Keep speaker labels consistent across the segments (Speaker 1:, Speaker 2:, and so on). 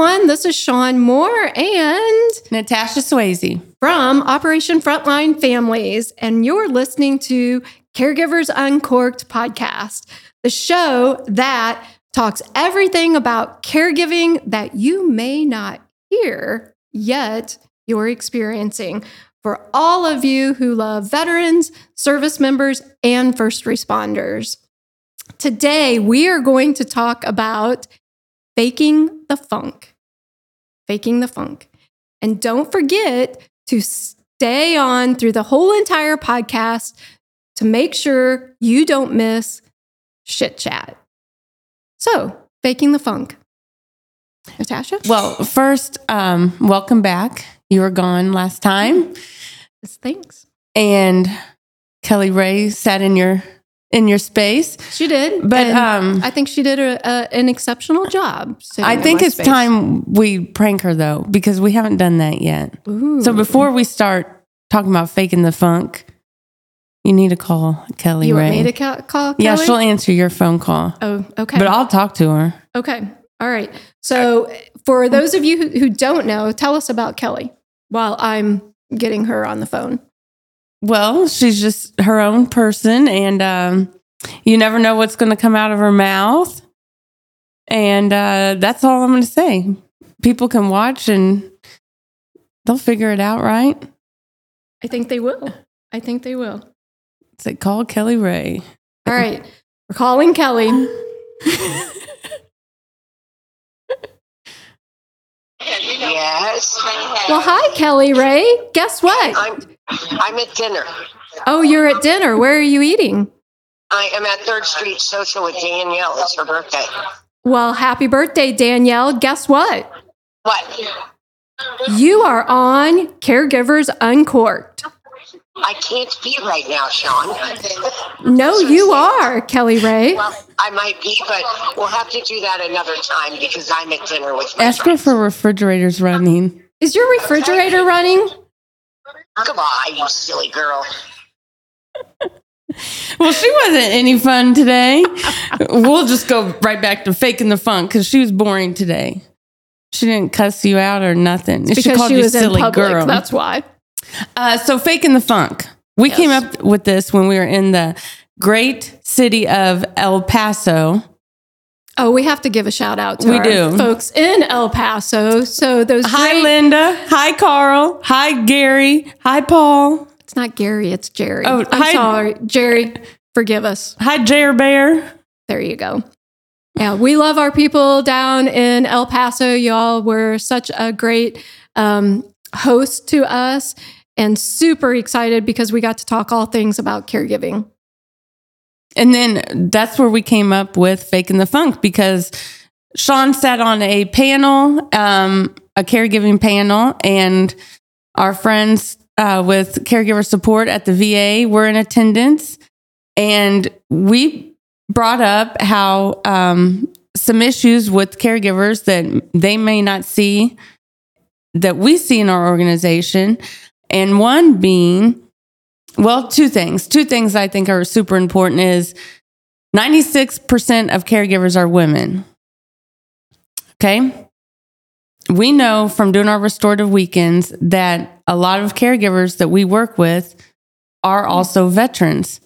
Speaker 1: everyone. This is Shawn Moore and
Speaker 2: Natasha Swayze
Speaker 1: from Operation Frontline Families, and you're listening to Caregivers Uncorked podcast, the show that talks everything about caregiving that you may not hear yet you're experiencing. For all of you who love veterans, service members, and first responders. Today, we are going to talk about faking the funk. Faking the funk. And don't forget to stay on through the whole entire podcast to make sure you don't miss shit chat. So, faking the funk. Natasha?
Speaker 2: Well, first, um, welcome back. You were gone last time.
Speaker 1: Thanks.
Speaker 2: And Kelly Ray sat in your in your space.
Speaker 1: She did,
Speaker 2: but
Speaker 1: and
Speaker 2: um,
Speaker 1: I think she did a, a, an exceptional job.
Speaker 2: I think it's
Speaker 1: space.
Speaker 2: time we prank her though, because we haven't done that yet.
Speaker 1: Ooh.
Speaker 2: So before we start talking about faking the funk, you need to call Kelly
Speaker 1: you
Speaker 2: Ray.
Speaker 1: want me to ca- call?
Speaker 2: yeah,
Speaker 1: Kelly?
Speaker 2: she'll answer your phone call,
Speaker 1: Oh, okay.
Speaker 2: but I'll talk to her.
Speaker 1: okay. All right. So for those of you who, who don't know, tell us about Kelly while I'm getting her on the phone.
Speaker 2: Well, she's just her own person, and um, you never know what's going to come out of her mouth. And uh, that's all I'm going to say. People can watch and they'll figure it out, right?
Speaker 1: I think they will. I think they will.
Speaker 2: Say, call Kelly Ray.
Speaker 1: All right. We're calling Kelly.
Speaker 3: Yes.
Speaker 1: Well, hi, Kelly Ray. Guess what?
Speaker 3: I'm I'm at dinner.
Speaker 1: Oh, you're at dinner. Where are you eating?
Speaker 3: I am at Third Street Social with Danielle. It's her birthday.
Speaker 1: Well, happy birthday, Danielle. Guess what?
Speaker 3: What?
Speaker 1: You are on Caregivers Uncorked.
Speaker 3: I can't be right now, Shawn.
Speaker 1: No, you are, Kelly Ray.
Speaker 3: Well, I might be, but we'll have to do that another time because I'm at dinner with my
Speaker 2: Ask her
Speaker 3: friends.
Speaker 2: for refrigerators running.
Speaker 1: Is your refrigerator running?
Speaker 3: Come on, you silly girl.
Speaker 2: Well, she wasn't any fun today. we'll just go right back to faking the funk because she was boring today. She didn't cuss you out or nothing. she
Speaker 1: Because
Speaker 2: called
Speaker 1: she
Speaker 2: you
Speaker 1: was in
Speaker 2: silly
Speaker 1: public.
Speaker 2: girl.
Speaker 1: That's why.
Speaker 2: Uh, so in the funk. We
Speaker 1: Yes.
Speaker 2: came up with this when we were in the great city of El Paso.
Speaker 1: Oh, we have to give a shout out to
Speaker 2: We
Speaker 1: our
Speaker 2: do.
Speaker 1: folks in El Paso. So those
Speaker 2: Hi,
Speaker 1: great,
Speaker 2: Linda. Hi, Carl. Hi, Gary. Hi, Paul.
Speaker 1: it's not Gary, it's Jerry.
Speaker 2: Oh,
Speaker 1: I'm
Speaker 2: hi.
Speaker 1: sorry, Jerry. Forgive us.
Speaker 2: Hi, Jer Bear.
Speaker 1: There you go. Yeah, we love our people down in El Paso. Y'all were such a great um, host to us and super excited because we got to talk all things about caregiving.
Speaker 2: And then that's where we came up with faking the funk because Shawn sat on a panel, um, a caregiving panel, and our friends uh, with caregiver support at the VA were in attendance. And we brought up how um, some issues with caregivers that they may not see that we see in our organization. And one being, well, two things. Two things I think are super important is 96% of caregivers are women. Okay? We know from doing our restorative weekends that a lot of caregivers that we work with are also veterans,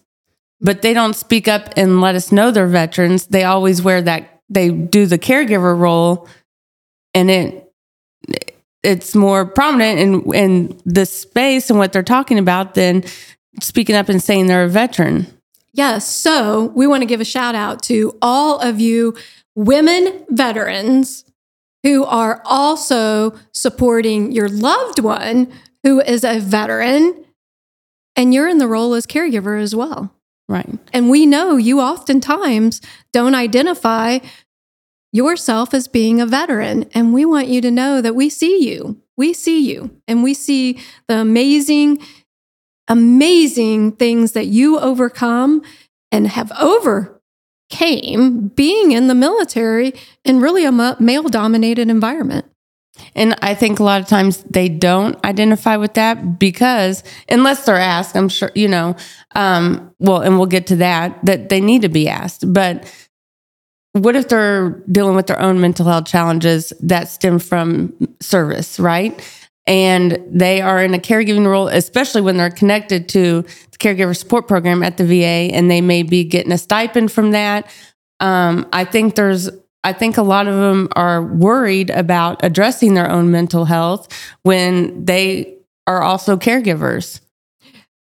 Speaker 2: but they don't speak up and let us know they're veterans. They always wear that, they do the caregiver role, and it, it's more prominent in, in the space and what they're talking about than speaking up and saying they're a veteran.
Speaker 1: Yes. So we want to give a shout out to all of you women veterans who are also supporting your loved one who is a veteran and you're in the role as caregiver as well.
Speaker 2: Right.
Speaker 1: And we know you oftentimes don't identify yourself as being a veteran. And we want you to know that we see you. We see you. And we see the amazing, amazing things that you overcome and have overcame being in the military in really a male dominated environment.
Speaker 2: And I think a lot of times they don't identify with that because unless they're asked, I'm sure, you know, um, well, and we'll get to that, that they need to be asked. But what if they're dealing with their own mental health challenges that stem from service, right? And they are in a caregiving role, especially when they're connected to the caregiver support program at the VA, and they may be getting a stipend from that. Um, I think there's I think a lot of them are worried about addressing their own mental health when they are also caregivers.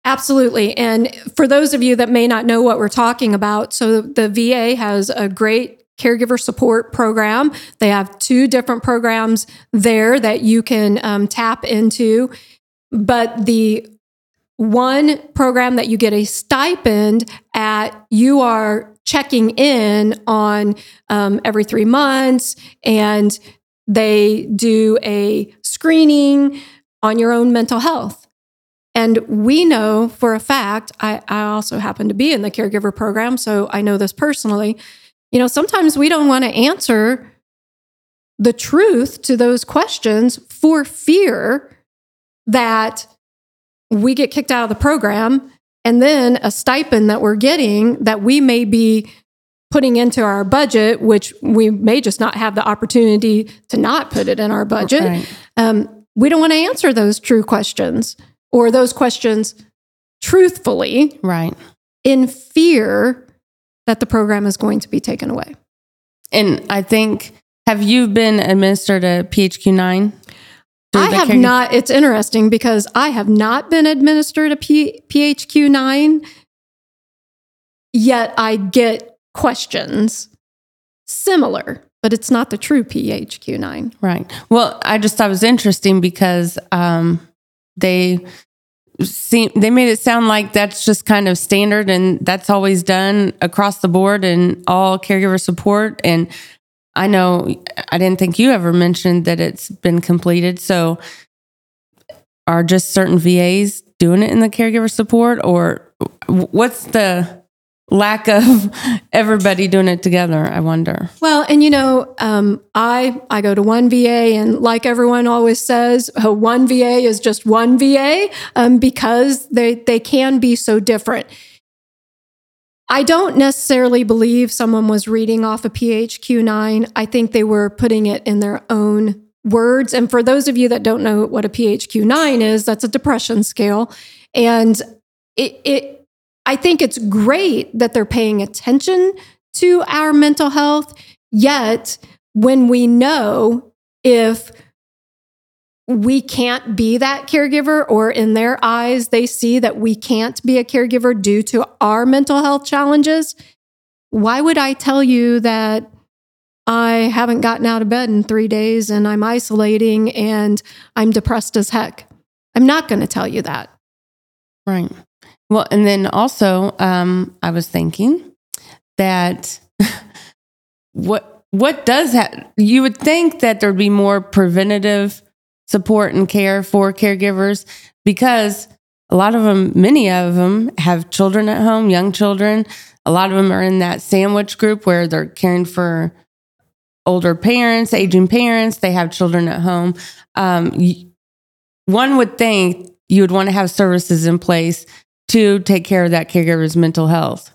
Speaker 1: Absolutely. And for those of you that may not know what we're talking about, so the VA has a great caregiver support program. They have two different programs there that you can um, tap into. But the one program that you get a stipend at, you are checking in on um, every three months, and they do a screening on your own mental health. And we know for a fact, I, I also happen to be in the caregiver program, so I know this personally. You know, sometimes we don't want to answer the truth to those questions for fear that we get kicked out of the program and then a stipend that we're getting that we may be putting into our budget, which we may just not have the opportunity to not put it in our budget. Right. Um, we don't want to answer those true questions or those questions truthfully.
Speaker 2: Right.
Speaker 1: In fear that the program is going to be taken away.
Speaker 2: And I think, have you been administered a PHQ 9?
Speaker 1: I have not. It's interesting because I have not been administered a P, PHQ 9, yet I get questions similar, but it's not the true PHQ 9.
Speaker 2: Right. Well, I just thought it was interesting because um, they seem they made it sound like that's just kind of standard and that's always done across the board and all caregiver support. And I know I didn't think you ever mentioned that it's been completed. So are just certain VAs doing it in the caregiver support or what's the lack of everybody doing it together i wonder.
Speaker 1: Well and you know um, i i go to one va and like everyone always says uh, one va is just one va um, because they they can be so different. I don't necessarily believe someone was reading off a phq9 i think they were putting it in their own words. And for those of you that don't know what a phq9 is that's a depression scale. And it, it I think it's great that they're paying attention to our mental health. Yet, when we know if we can't be that caregiver, or in their eyes, they see that we can't be a caregiver due to our mental health challenges, why would I tell you that I haven't gotten out of bed in three days and I'm isolating and I'm depressed as heck? I'm not going to tell you that.
Speaker 2: Right. Well, and then also, um, I was thinking that what what does that you would think that there'd be more preventative support and care for caregivers because a lot of them, many of them, have children at home, young children. A lot of them are in that sandwich group where they're caring for older parents, aging parents. They have children at home. Um, one would think you would want to have services in place to take care of that caregiver's mental health.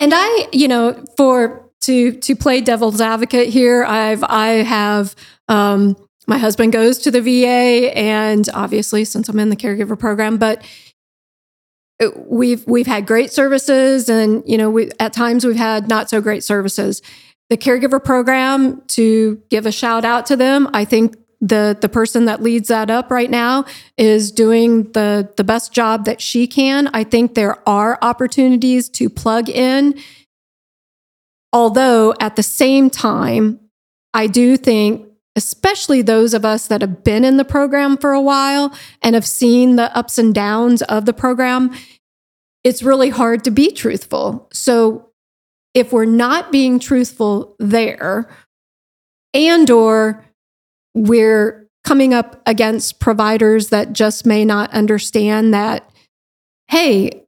Speaker 1: And I, you know, for to to play devil's advocate here, I've I have um, my husband goes to the VA, and obviously since I'm in the caregiver program, but we've we've had great services, and you know, we at times we've had not so great services. The caregiver program, to give a shout out to them, I think the the person that leads that up right now is doing the the best job that she can. I think there are opportunities to plug in. Although at the same time, I do think especially those of us that have been in the program for a while and have seen the ups and downs of the program, it's really hard to be truthful. So if we're not being truthful there and or we're coming up against providers that just may not understand that, hey,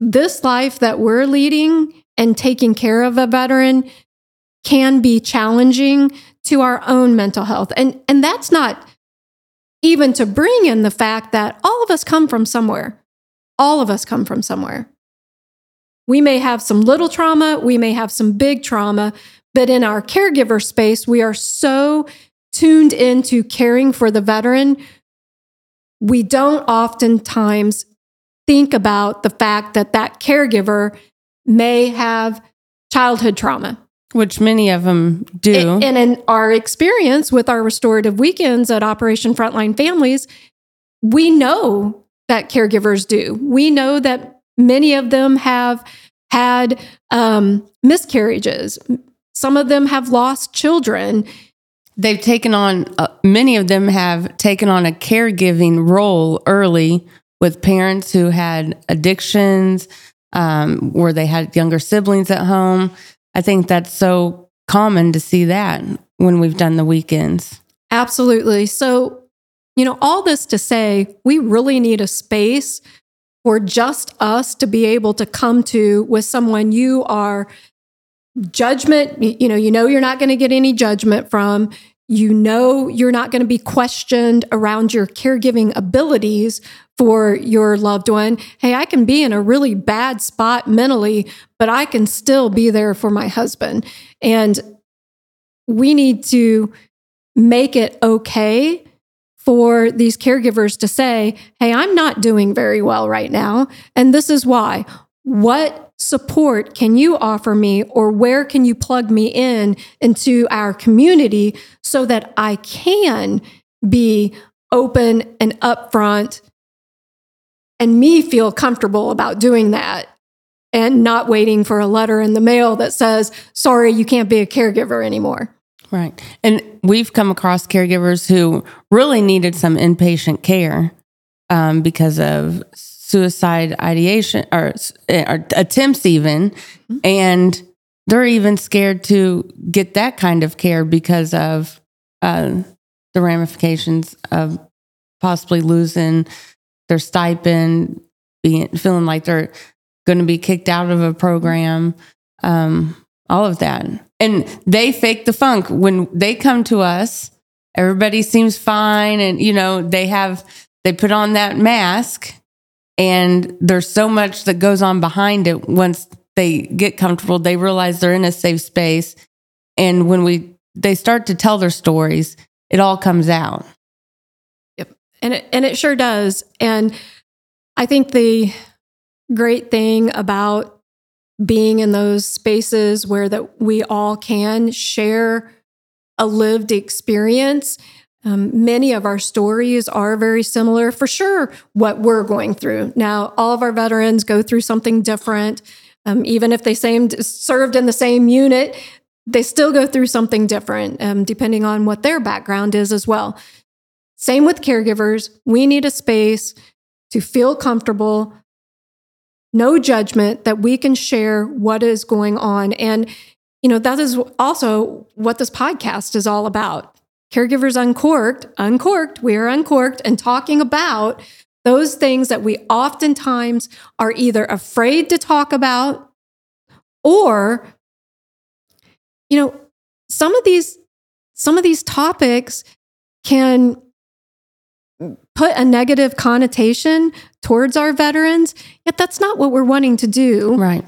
Speaker 1: this life that we're leading and taking care of a veteran can be challenging to our own mental health. And, and that's not even to bring in the fact that all of us come from somewhere. All of us come from somewhere. We may have some little trauma, we may have some big trauma, but in our caregiver space, we are so tuned into caring for the veteran. We don't oftentimes think about the fact that that caregiver may have childhood trauma.
Speaker 2: Which many of them do.
Speaker 1: And in our experience with our restorative weekends at Operation Frontline Families, we know that caregivers do. We know that many of them have had um, miscarriages. Some of them have lost children.
Speaker 2: They've taken on, uh, many of them have taken on a caregiving role early with parents who had addictions, um, where they had younger siblings at home. I think that's so common to see that when we've done the weekends.
Speaker 1: Absolutely. So, you know, all this to say, we really need a space for just us to be able to come to with someone you are judgment, you know, you know you're not going to get any judgment from. You know you're not going to be questioned around your caregiving abilities for your loved one. Hey, I can be in a really bad spot mentally, but I can still be there for my husband. And we need to make it okay for these caregivers to say, Hey, I'm not doing very well right now. And this is why. What support can you offer me, or where can you plug me in into our community so that I can be open and upfront and me feel comfortable about doing that and not waiting for a letter in the mail that says, sorry, you can't be a caregiver anymore.
Speaker 2: Right. And we've come across caregivers who really needed some inpatient care um, because of suicide ideation or, or attempts, even. Mm-hmm. And they're even scared to get that kind of care because of uh, the ramifications of possibly losing their stipend, being feeling like they're going to be kicked out of a program, um, all of that. And they fake the funk when they come to us. Everybody seems fine, and you know they have they put on that mask and there's so much that goes on behind it once they get comfortable, they realize they're in a safe space. And when we they start to tell their stories, it all comes out.
Speaker 1: Yep. And it and it sure does. And I think the great thing about being in those spaces where that we all can share a lived experience um, many of our stories are very similar, for sure, what we're going through. Now, all of our veterans go through something different. Um, even if they same, served in the same unit, they still go through something different, um, depending on what their background is as well. Same with caregivers. We need a space to feel comfortable, no judgment, that we can share what is going on. And, you know, that is also what this podcast is all about Caregivers Uncorked, Uncorked, we are uncorked and talking about those things that we oftentimes are either afraid to talk about or, you know, some of these some of these topics can put a negative connotation towards our veterans, yet that's not what we're wanting to do.
Speaker 2: Right.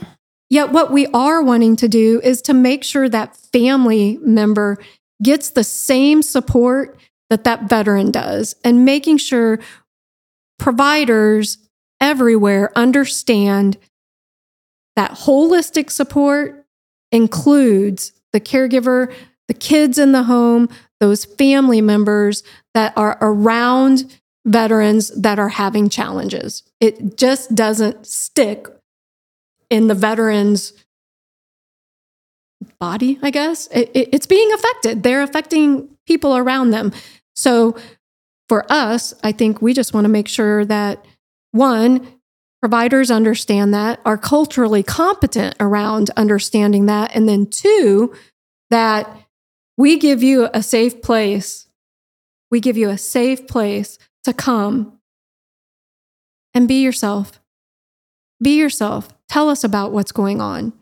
Speaker 1: Yet, what we are wanting to do is to make sure that family member gets the same support that that veteran does and making sure providers everywhere understand that holistic support includes the caregiver, the kids in the home, those family members that are around veterans that are having challenges. It just doesn't stick in the veterans body, I guess. It, it, it's being affected. They're affecting people around them. So for us, I think we just want to make sure that one, providers understand that, are culturally competent around understanding that. And then two, that we give you a safe place. We give you a safe place to come and be yourself. Be yourself. Tell us about what's going on.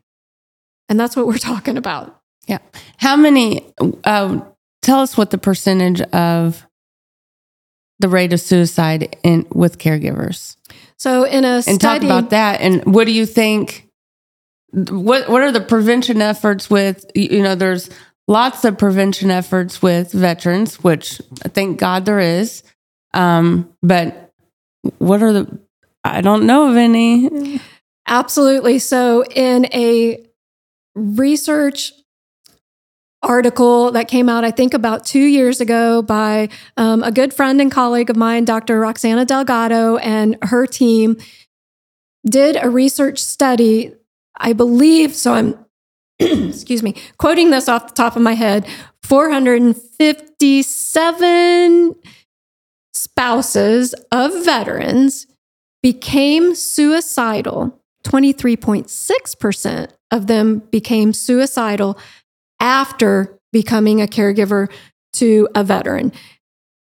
Speaker 1: And that's what we're talking about.
Speaker 2: Yeah. How many, uh, tell us what the percentage of the rate of suicide in with caregivers.
Speaker 1: So in a
Speaker 2: and talk about that. And what do you think what what are the prevention efforts with you know there's lots of prevention efforts with veterans which thank god there is um but what are the i don't know of any
Speaker 1: Absolutely. So, in a research article that came out, I think about two years ago, by um, a good friend and colleague of mine, Dr. Roxana Delgado, and her team, did a research study. I believe, so I'm, excuse me, quoting this off the top of my head 457 spouses of veterans became suicidal 23.6% of them became suicidal after becoming a caregiver to a veteran.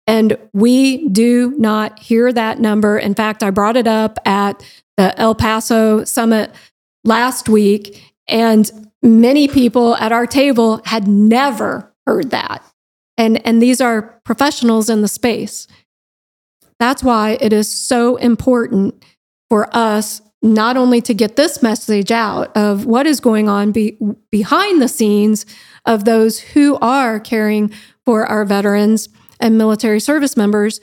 Speaker 1: And we do not hear that number. In fact, I brought it up at the El Paso summit last week, and many people at our table had never heard that. And, and these are professionals in the space. That's why it is so important for us not only to get this message out of what is going on be, behind the scenes of those who are caring for our veterans and military service members,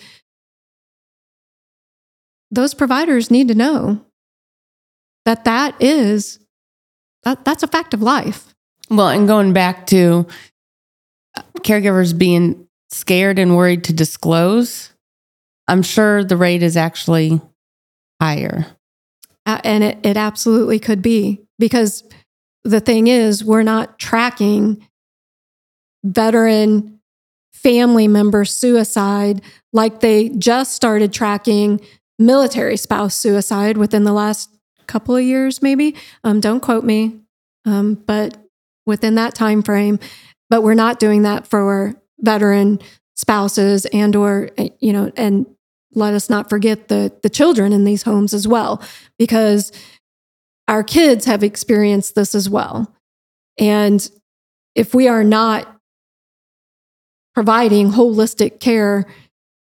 Speaker 1: those providers need to know that that is that, that's a fact of life.
Speaker 2: Well, and going back to uh, caregivers being scared and worried to disclose, I'm sure the rate is actually higher.
Speaker 1: And it, it absolutely could be because the thing is, we're not tracking veteran family member suicide like they just started tracking military spouse suicide within the last couple of years, maybe. Um, don't quote me, um, but within that time frame. But we're not doing that for veteran spouses and or you know and let us not forget the, the children in these homes as well, because our kids have experienced this as well. And if we are not providing holistic care,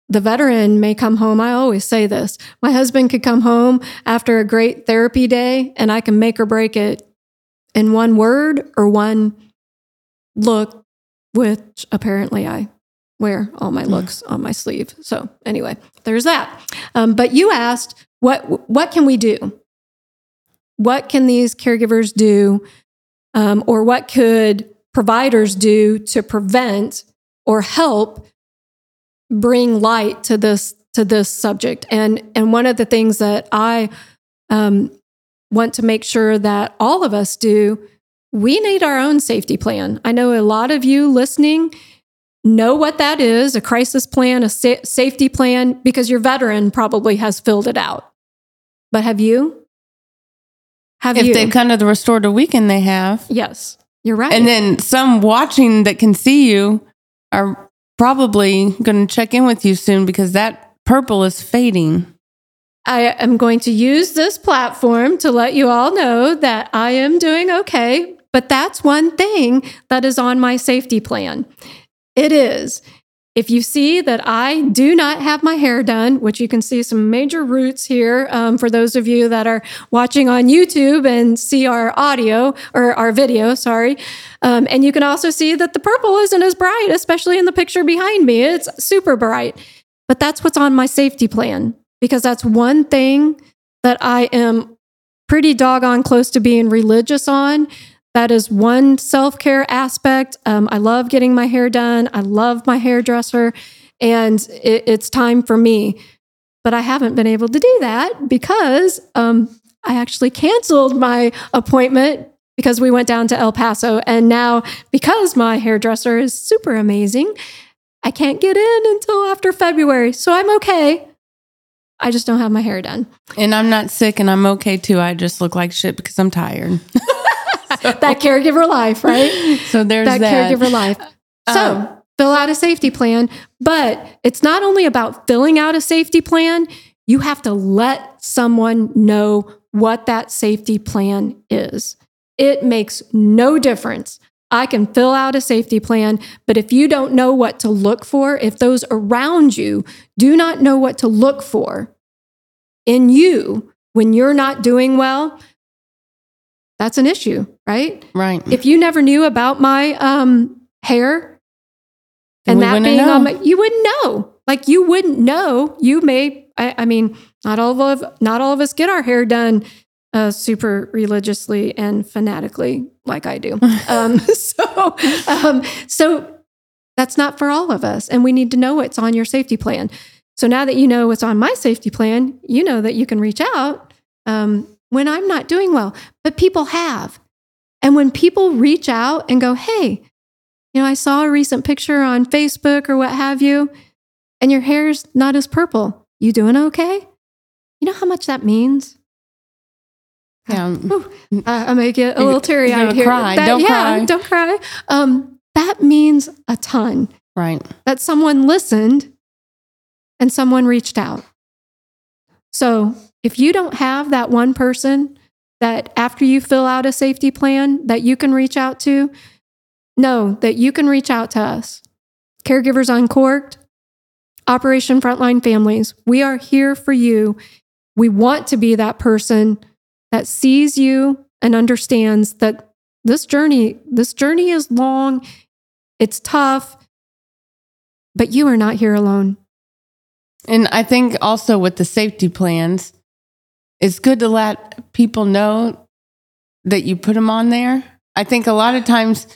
Speaker 1: the veteran may come home. I always say this my husband could come home after a great therapy day, and I can make or break it in one word or one look, which apparently I wear all my looks on my sleeve. So anyway, there's that. Um, but you asked, what what can we do? What can these caregivers do, um, or what could providers do to prevent or help bring light to this to this subject? And and one of the things that I um, want to make sure that all of us do, we need our own safety plan. I know a lot of you listening know what that is a crisis plan, a sa- safety plan, because your veteran probably has filled it out. But have you?
Speaker 2: Have if you? they've come to the restorative weekend, they have.
Speaker 1: Yes, you're right.
Speaker 2: And then some watching that can see you are probably going to check in with you soon because that purple is fading.
Speaker 1: I am going to use this platform to let you all know that I am doing okay. But that's one thing that is on my safety plan. It is. If you see that I do not have my hair done, which you can see some major roots here um, for those of you that are watching on YouTube and see our audio or our video, sorry. Um, and you can also see that the purple isn't as bright, especially in the picture behind me. It's super bright. But that's what's on my safety plan because that's one thing that I am pretty doggone close to being religious on that is one self care aspect. Um, I love getting my hair done. I love my hairdresser, and it, it's time for me. But I haven't been able to do that because um, I actually canceled my appointment because we went down to El Paso. And now, because my hairdresser is super amazing, I can't get in until after February. So I'm okay. I just don't have my hair done.
Speaker 2: And I'm not sick and I'm okay too. I just look like shit because I'm tired.
Speaker 1: that caregiver life, right?
Speaker 2: So there's that,
Speaker 1: that. caregiver life. So um, fill out a safety plan, but it's not only about filling out a safety plan, you have to let someone know what that safety plan is. It makes no difference. I can fill out a safety plan, but if you don't know what to look for, if those around you do not know what to look for in you when you're not doing well, that's an issue, right?
Speaker 2: Right.
Speaker 1: If you never knew about my um, hair
Speaker 2: Then
Speaker 1: and that being
Speaker 2: know.
Speaker 1: on my, you wouldn't know. Like you wouldn't know. You may, I, I mean, not all of not all of us get our hair done uh, super religiously and fanatically like I do. um, so, um, so that's not for all of us, and we need to know what's on your safety plan. So now that you know what's on my safety plan, you know that you can reach out um, when I'm not doing well. But people have, and when people reach out and go, "Hey, you know, I saw a recent picture on Facebook or what have you, and your hair's not as purple. You doing okay?" You know how much that means?
Speaker 2: Yeah.
Speaker 1: I, I may get a little teary eyed here.
Speaker 2: cry.
Speaker 1: That-
Speaker 2: Don't
Speaker 1: yeah,
Speaker 2: cry.
Speaker 1: Don't cry. Um, that means a ton
Speaker 2: Right.
Speaker 1: that someone listened and someone reached out. So if you don't have that one person that after you fill out a safety plan that you can reach out to, know that you can reach out to us. Caregivers Uncorked, Operation Frontline Families. We are here for you. We want to be that person that sees you and understands that this journey, this journey is long, it's tough, but you are not here alone.
Speaker 2: And I think also with the safety plans, it's good to let people know that you put them on there. I think a lot of times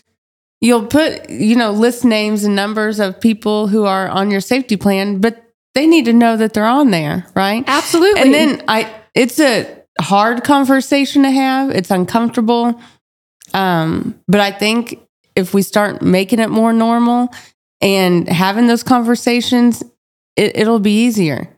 Speaker 2: you'll put, you know, list names and numbers of people who are on your safety plan, but they need to know that they're on there, right?
Speaker 1: Absolutely.
Speaker 2: And then I it's a hard conversation to have. It's uncomfortable. Um, but I think if we start making it more normal and having those conversations, it, it'll be easier.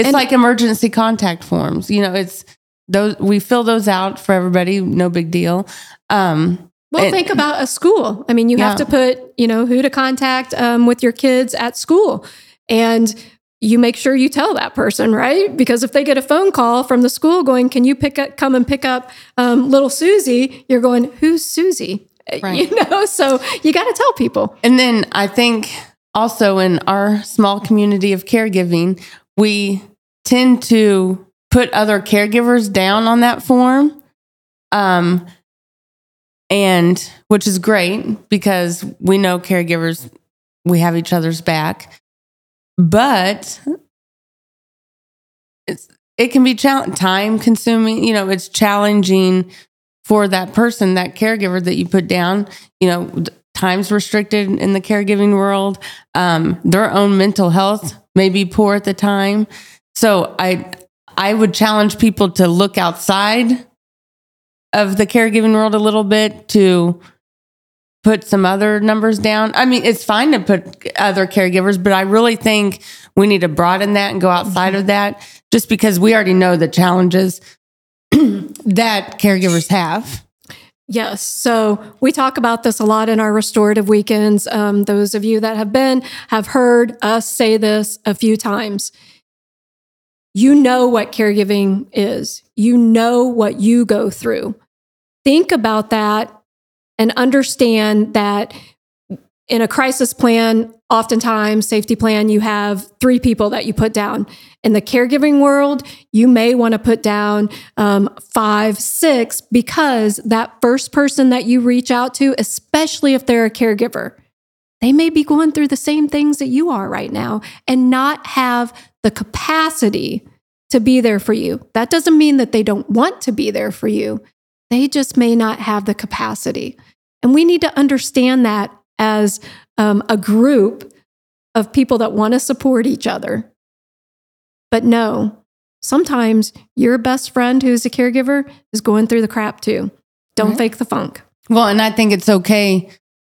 Speaker 2: It's
Speaker 1: And-
Speaker 2: like emergency contact forms. You know, it's those we fill those out for everybody, no big deal. Um,
Speaker 1: Well,
Speaker 2: And-
Speaker 1: think about a school. I mean, you have to put, you know, who to contact um, with your kids at school. And you make sure you tell that person, right? Because if they get a phone call from the school going, "Can you pick up, come and pick up um, little Susie?" You're going, "Who's Susie?"
Speaker 2: Right.
Speaker 1: You know, so you got to tell people.
Speaker 2: And then I think also in our small community of caregiving, we tend to put other caregivers down on that form. Um, and which is great because we know caregivers, we have each other's back. But it's, it can be time consuming, you know, it's challenging for that person, that caregiver that you put down, you know, time's restricted in the caregiving world. Um, their own mental health may be poor at the time. So I I would challenge people to look outside of the caregiving world a little bit to put some other numbers down. I mean, it's fine to put other caregivers, but I really think we need to broaden that and go outside of that just because we already know the challenges that caregivers have.
Speaker 1: Yes. So we talk about this a lot in our restorative weekends. Um, those of you that have been have heard us say this a few times. You know what caregiving is, you know what you go through. Think about that and understand that in a crisis plan, oftentimes, safety plan, you have three people that you put down. In the caregiving world, you may want to put down um, five, six, because that first person that you reach out to, especially if they're a caregiver, they may be going through the same things that you are right now and not have the capacity to be there for you. That doesn't mean that they don't want to be there for you. They just may not have the capacity. And we need to understand that as um, a group of people that want to support each other. But no, sometimes your best friend who's a caregiver is going through the crap too. Don't
Speaker 2: Right.
Speaker 1: fake the funk.
Speaker 2: Well, and I think it's okay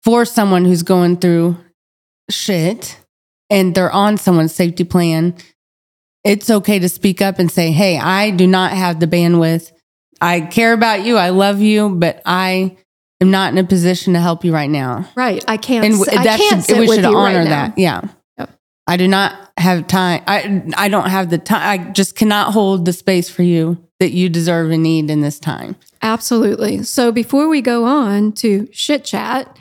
Speaker 2: for someone who's going through shit and they're on someone's safety plan. It's okay to speak up and say, Hey, I do not have the bandwidth. I care about you. I love you, but I am not in a position to help you right now.
Speaker 1: Right. I can't.
Speaker 2: And w-
Speaker 1: I
Speaker 2: that
Speaker 1: can't
Speaker 2: should,
Speaker 1: sit
Speaker 2: we
Speaker 1: with
Speaker 2: should
Speaker 1: you
Speaker 2: honor
Speaker 1: right
Speaker 2: that. Yeah.
Speaker 1: Yep.
Speaker 2: I do not have time. I, I don't have the time. I just cannot hold the space for you that you deserve and need in this time.
Speaker 1: Absolutely. So before we go on to shit chat,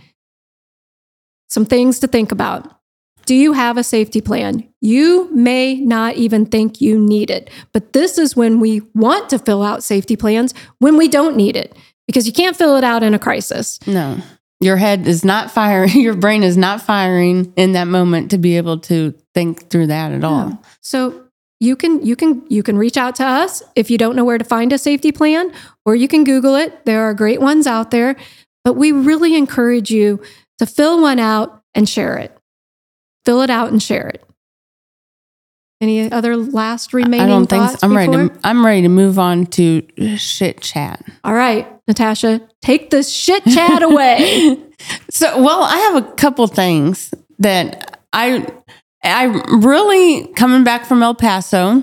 Speaker 1: some things to think about. Do you have a safety plan? You may not even think you need it, but this is when we want to fill out safety plans when we don't need it because you can't fill it out in a crisis.
Speaker 2: No. Your head is not firing, your brain is not firing in that moment to be able to think through that at all.
Speaker 1: So you can you can you can reach out to us if you don't know where to find a safety plan or you can google it. There are great ones out there, but we really encourage you to fill one out and share it. Fill it out and share it. Any other last remaining
Speaker 2: I don't think so. I'm ready to I'm ready to move on to shit chat.
Speaker 1: All right, Natasha, take this shit chat away.
Speaker 2: So, well, I have a couple things that I I really coming back from El Paso,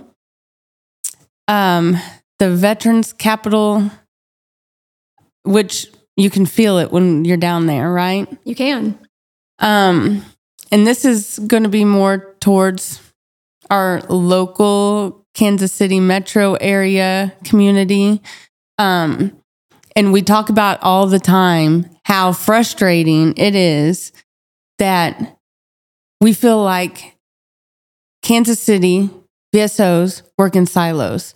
Speaker 2: um, the Veterans Capital, which you can feel it when you're down there, right?
Speaker 1: you can.
Speaker 2: Um, and this is going to be more towards our local Kansas City metro area community. Um, and we talk about all the time how frustrating it is that we feel like Kansas City VSOs work in silos.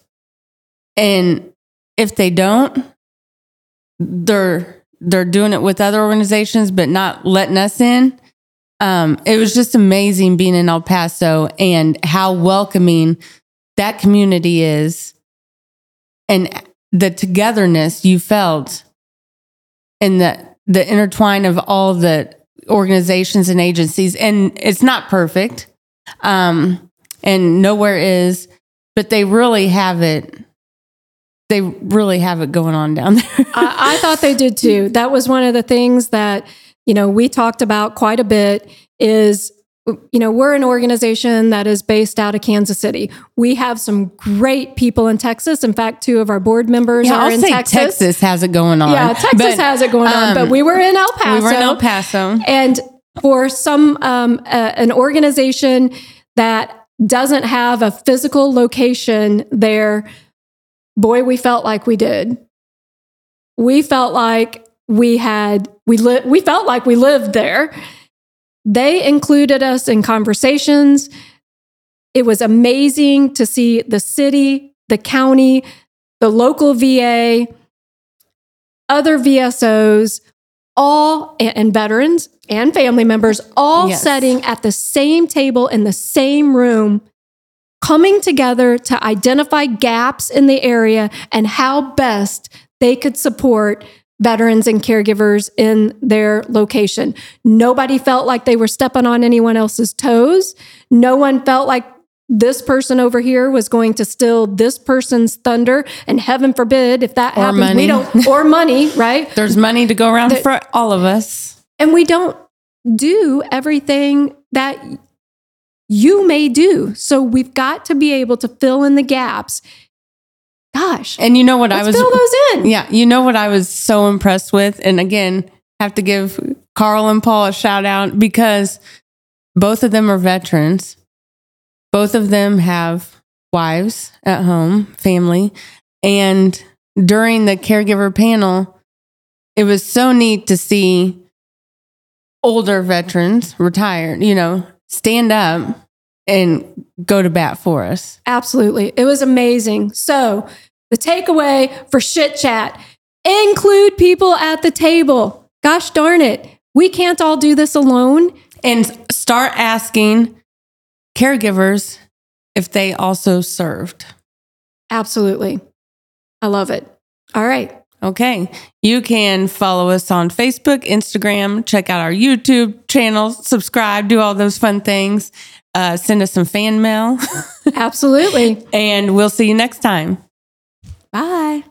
Speaker 2: And if they don't, they're they're doing it with other organizations, but not letting us in. Um, it was just amazing being in El Paso and how welcoming that community is, and the togetherness you felt, and the the intertwine of all the organizations and agencies. And it's not perfect, um, and nowhere is, but they really have it. They really have it going on down there.
Speaker 1: I, I thought they did too. That was one of the things that, you know, we talked about quite a bit is, you know, we're an organization that is based out of Kansas City. We have some great people in Texas. In fact, two of our board members
Speaker 2: Yeah,
Speaker 1: are
Speaker 2: I'll
Speaker 1: in
Speaker 2: say
Speaker 1: Texas.
Speaker 2: Texas. has it going on.
Speaker 1: Yeah, Texas
Speaker 2: But,
Speaker 1: has it going on,
Speaker 2: um,
Speaker 1: but we were in El Paso.
Speaker 2: We were in El Paso.
Speaker 1: And for some um, uh, an organization that doesn't have a physical location there, boy, we felt like we did. We felt like we had we li- we felt like we lived there. They included us in conversations. It was amazing to see the city, the county, the local VA, other VSOs, all and, veterans and family members all
Speaker 2: Yes.
Speaker 1: sitting at the same table in the same room coming together to identify gaps in the area and how best they could support veterans and caregivers in their location. Nobody felt like they were stepping on anyone else's toes. No one felt like this person over here was going to steal this person's thunder and heaven forbid if that
Speaker 2: Or
Speaker 1: happens
Speaker 2: money.
Speaker 1: we don't or money right
Speaker 2: There's money to go around
Speaker 1: The-
Speaker 2: for all of us.
Speaker 1: and we don't do everything that you may do. So we've got to be able to fill in the gaps. Gosh,
Speaker 2: And you know what I was
Speaker 1: fill those in.
Speaker 2: Yeah, you know what I was so impressed with and again, have to give Carl and Paul a shout out because both of them are veterans. Both of them have wives at home, family, and during the caregiver panel, it was so neat to see older veterans, retired, you know, stand up and go to bat for us.
Speaker 1: Absolutely. It was amazing. So, the takeaway for shit chat include people at the table. Gosh darn it. We can't all do this alone.
Speaker 2: and start asking caregivers if they also served.
Speaker 1: Absolutely. I love it. All right.
Speaker 2: Okay. You can follow us on Facebook, Instagram, check out our YouTube channel, subscribe, do all those fun things. Uh, send us some fan mail,
Speaker 1: Absolutely.
Speaker 2: and we'll see you next time.
Speaker 1: Bye.